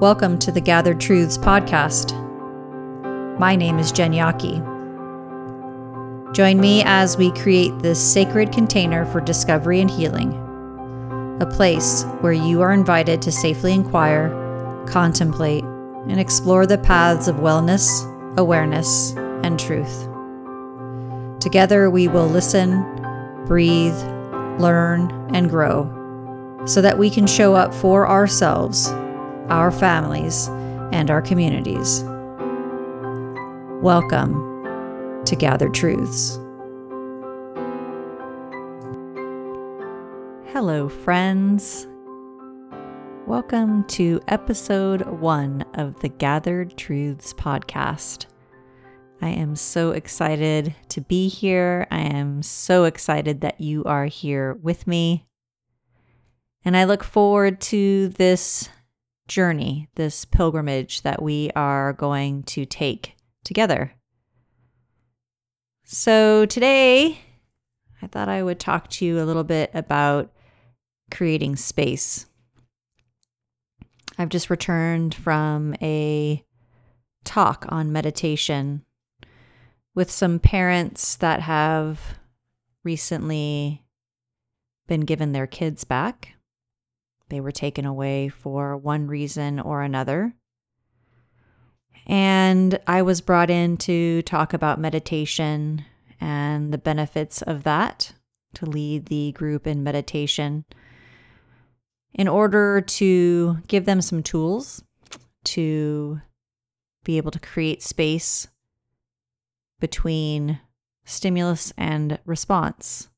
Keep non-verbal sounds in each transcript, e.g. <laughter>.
Welcome to the Gathered Truths podcast. My name is Jen Yaki. Join me as we create this sacred container for discovery and healing, a place where you are invited to safely inquire, contemplate, and explore the paths of wellness, awareness, and truth. Together, we will listen, breathe, learn, and grow so that we can show up for ourselves our families, and our communities. Welcome to Gathered Truths. Hello, friends. Welcome to episode one of the Gathered Truths podcast. I am so excited to be here. I am so excited that you are here with me. And I look forward to this journey, this pilgrimage that we are going to take together. So, today, I thought I would talk to you a little bit about creating space. I've just returned from a talk on meditation with some parents that have recently been given their kids back they were taken away for one reason or another. And I was brought in to talk about meditation and the benefits of that, to lead the group in meditation, in order to give them some tools to be able to create space between stimulus and response.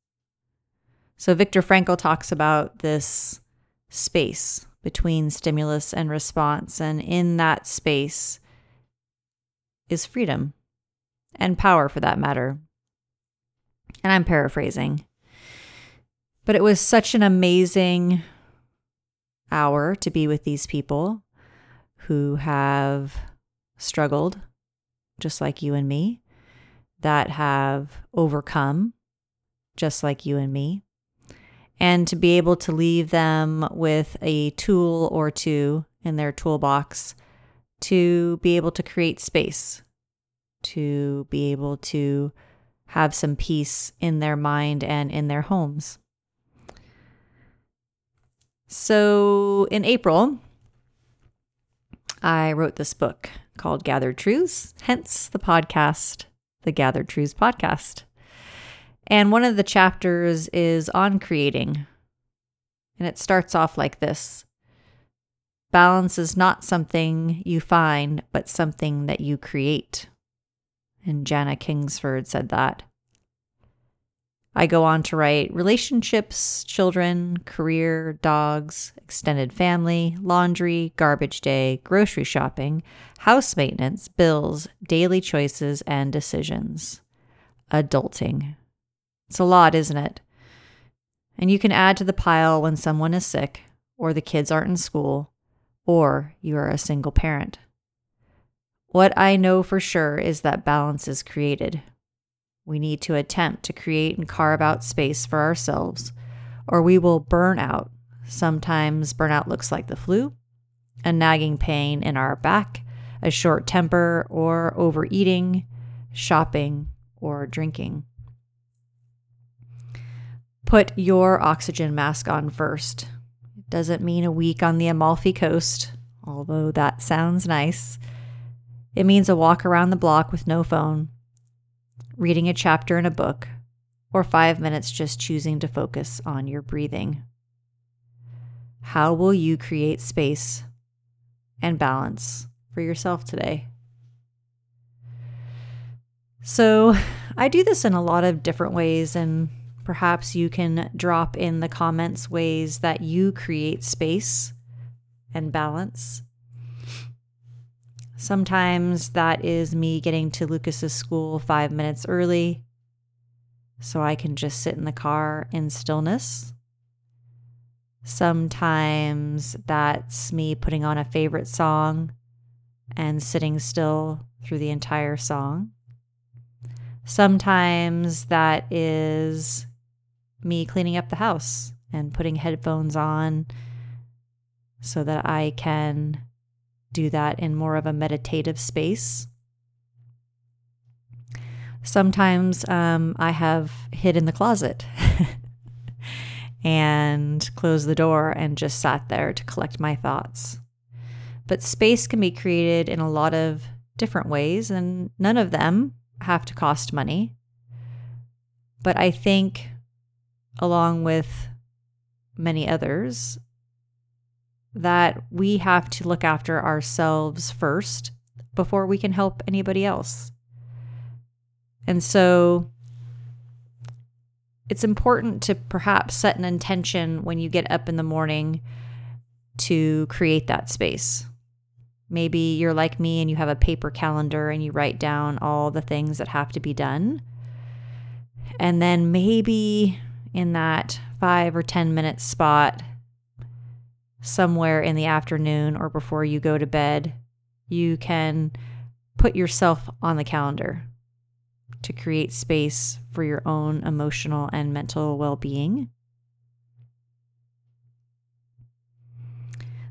So, Viktor Frankl talks about this space between stimulus and response. And in that space is freedom and power for that matter. And I'm paraphrasing. But it was such an amazing hour to be with these people who have struggled, just like you and me, that have overcome, just like you and me, and to be able to leave them with a tool or two in their toolbox to be able to create space, to be able to have some peace in their mind and in their homes. So in April, I wrote this book called Gathered Truths, hence the podcast, the Gathered Truths podcast. And one of the chapters is on creating. And it starts off like this Balance is not something you find, but something that you create. And Jana Kingsford said that. I go on to write relationships, children, career, dogs, extended family, laundry, garbage day, grocery shopping, house maintenance, bills, daily choices, and decisions. Adulting. It's a lot, isn't it? And you can add to the pile when someone is sick, or the kids aren't in school, or you are a single parent. What I know for sure is that balance is created. We need to attempt to create and carve out space for ourselves, or we will burn out. Sometimes burnout looks like the flu, a nagging pain in our back, a short temper, or overeating, shopping, or drinking. Put your oxygen mask on first. It doesn't mean a week on the Amalfi Coast, although that sounds nice. It means a walk around the block with no phone, reading a chapter in a book, or five minutes just choosing to focus on your breathing. How will you create space and balance for yourself today? So, I do this in a lot of different ways, and Perhaps you can drop in the comments ways that you create space and balance. Sometimes that is me getting to Lucas's school five minutes early so I can just sit in the car in stillness. Sometimes that's me putting on a favorite song and sitting still through the entire song. Sometimes that is me cleaning up the house and putting headphones on so that I can do that in more of a meditative space. Sometimes um, I have hid in the closet <laughs> and closed the door and just sat there to collect my thoughts. But space can be created in a lot of different ways, and none of them have to cost money. But I think, along with many others, that we have to look after ourselves first before we can help anybody else. And so it's important to perhaps set an intention when you get up in the morning to create that space. Maybe you're like me and you have a paper calendar and you write down all the things that have to be done. And then maybe in that five or 10 minute spot, somewhere in the afternoon or before you go to bed, you can put yourself on the calendar to create space for your own emotional and mental well being.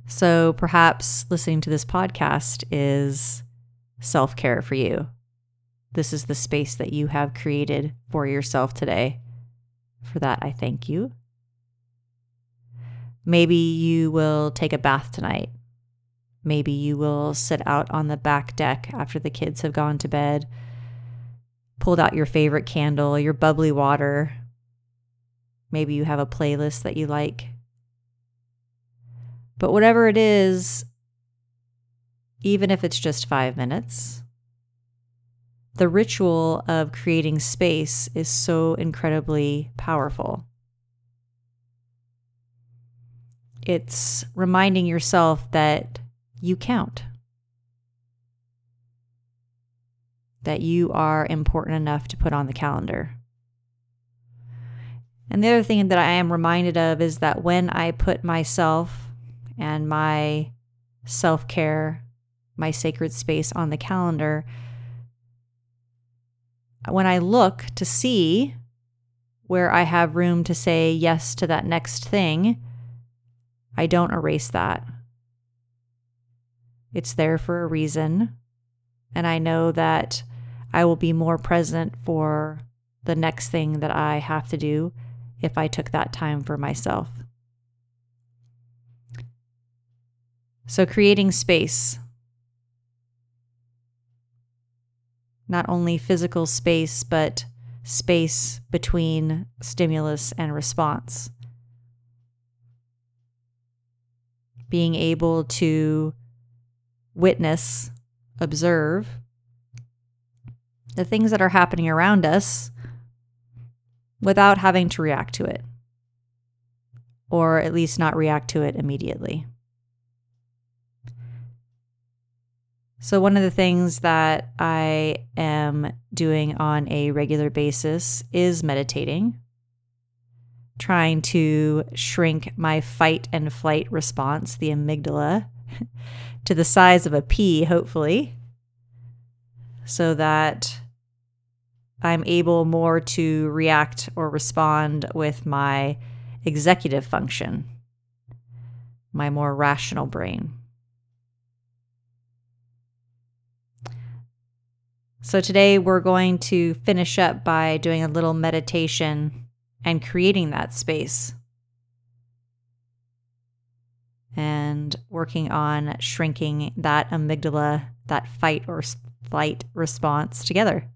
So perhaps listening to this podcast is self care for you. This is the space that you have created for yourself today. For that, I thank you. Maybe you will take a bath tonight. Maybe you will sit out on the back deck after the kids have gone to bed, pulled out your favorite candle, your bubbly water. Maybe you have a playlist that you like. But whatever it is, even if it's just five minutes, the ritual of creating space is so incredibly powerful. It's reminding yourself that you count, that you are important enough to put on the calendar. And the other thing that I am reminded of is that when I put myself and my self care, my sacred space on the calendar, when I look to see where I have room to say yes to that next thing, I don't erase that. It's there for a reason. And I know that I will be more present for the next thing that I have to do if I took that time for myself. So, creating space, not only physical space, but space between stimulus and response. being able to witness, observe the things that are happening around us without having to react to it, or at least not react to it immediately. So, one of the things that I am doing on a regular basis is meditating trying to shrink my fight and flight response, the amygdala, <laughs> to the size of a pea, hopefully, so that I'm able more to react or respond with my executive function, my more rational brain. So, today we're going to finish up by doing a little meditation and creating that space and working on shrinking that amygdala, that fight or flight response together.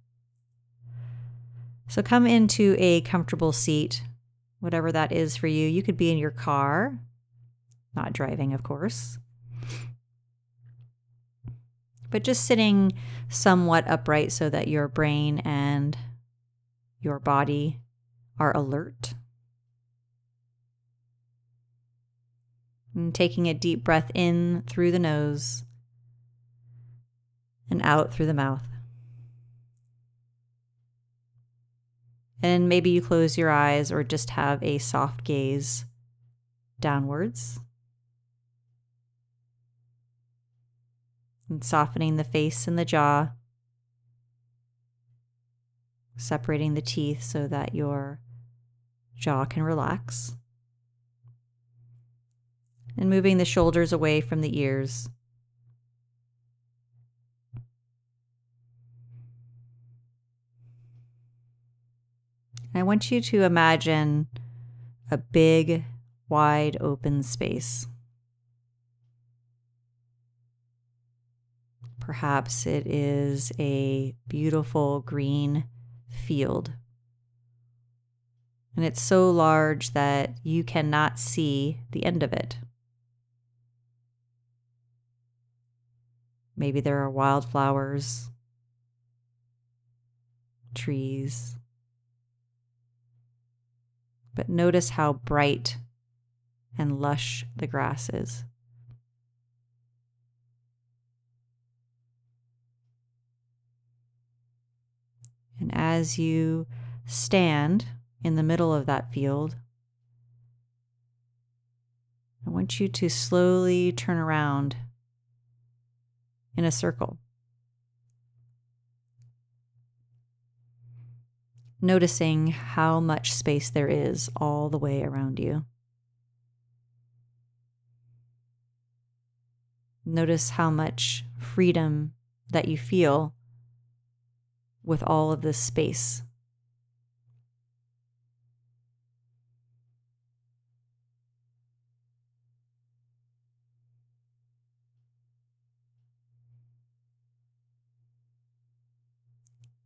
So come into a comfortable seat, whatever that is for you. You could be in your car, not driving, of course, but just sitting somewhat upright so that your brain and your body are alert. And taking a deep breath in through the nose and out through the mouth. And maybe you close your eyes or just have a soft gaze downwards. and softening the face and the jaw, separating the teeth so that your jaw can relax, and moving the shoulders away from the ears. I want you to imagine a big, wide open space. Perhaps it is a beautiful green field. And it's so large that you cannot see the end of it. Maybe there are wildflowers, trees. But notice how bright and lush the grass is. And as you stand in the middle of that field, I want you to slowly turn around in a circle. Noticing how much space there is all the way around you. Notice how much freedom that you feel with all of this space.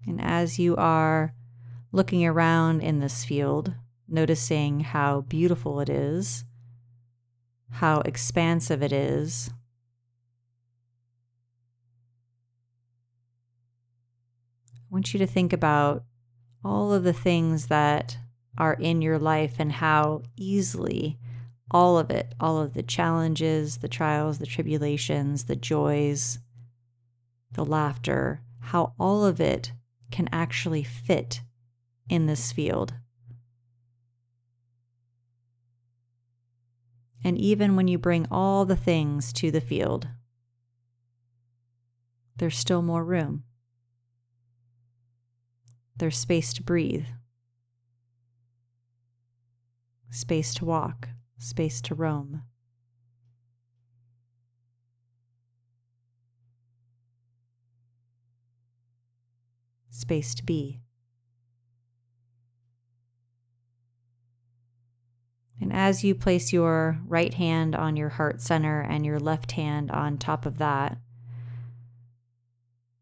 And as you are looking around in this field, noticing how beautiful it is, how expansive it is, I want you to think about all of the things that are in your life and how easily all of it, all of the challenges, the trials, the tribulations, the joys, the laughter, how all of it can actually fit in this field. And even when you bring all the things to the field, there's still more room. There's space to breathe, space to walk, space to roam. Space to be. And as you place your right hand on your heart center and your left hand on top of that,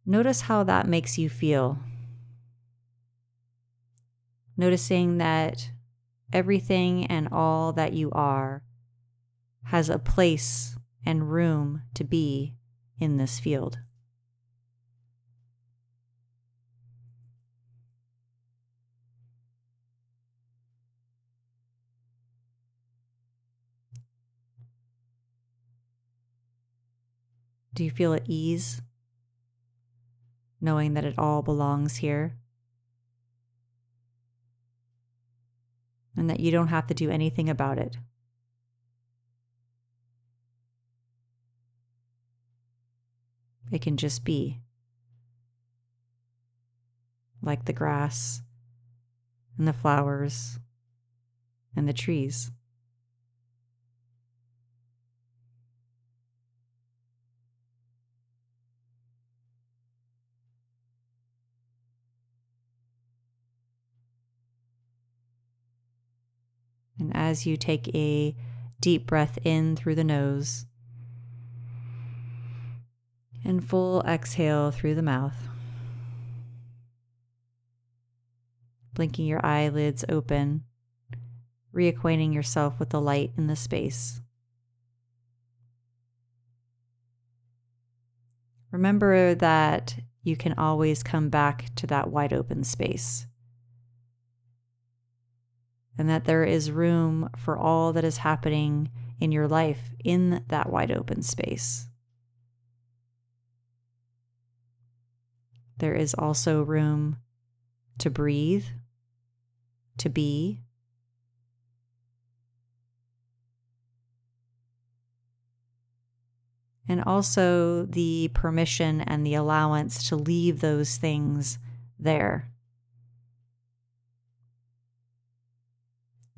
notice how that makes you feel noticing that everything and all that you are has a place and room to be in this field. Do you feel at ease knowing that it all belongs here? And that you don't have to do anything about it. It can just be like the grass and the flowers and the trees. And as you take a deep breath in through the nose and full exhale through the mouth, blinking your eyelids open, reacquainting yourself with the light in the space. Remember that you can always come back to that wide open space and that there is room for all that is happening in your life in that wide open space. There is also room to breathe, to be, and also the permission and the allowance to leave those things there.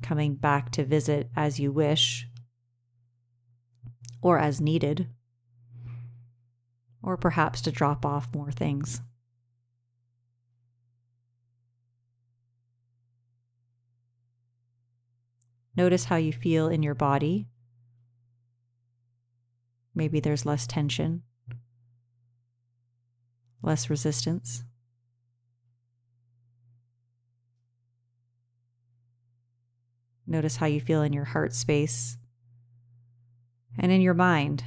Coming back to visit as you wish or as needed, or perhaps to drop off more things. Notice how you feel in your body. Maybe there's less tension, less resistance. Notice how you feel in your heart space and in your mind.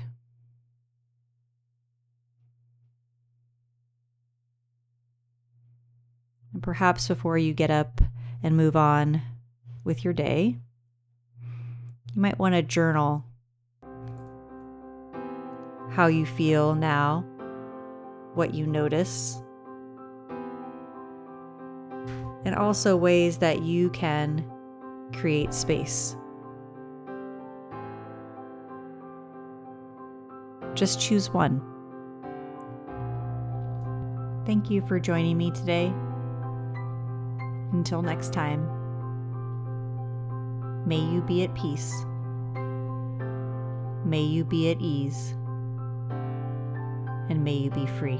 And perhaps before you get up and move on with your day, you might want to journal how you feel now, what you notice, and also ways that you can create space. Just choose one. Thank you for joining me today. Until next time, may you be at peace. May you be at ease. And may you be free.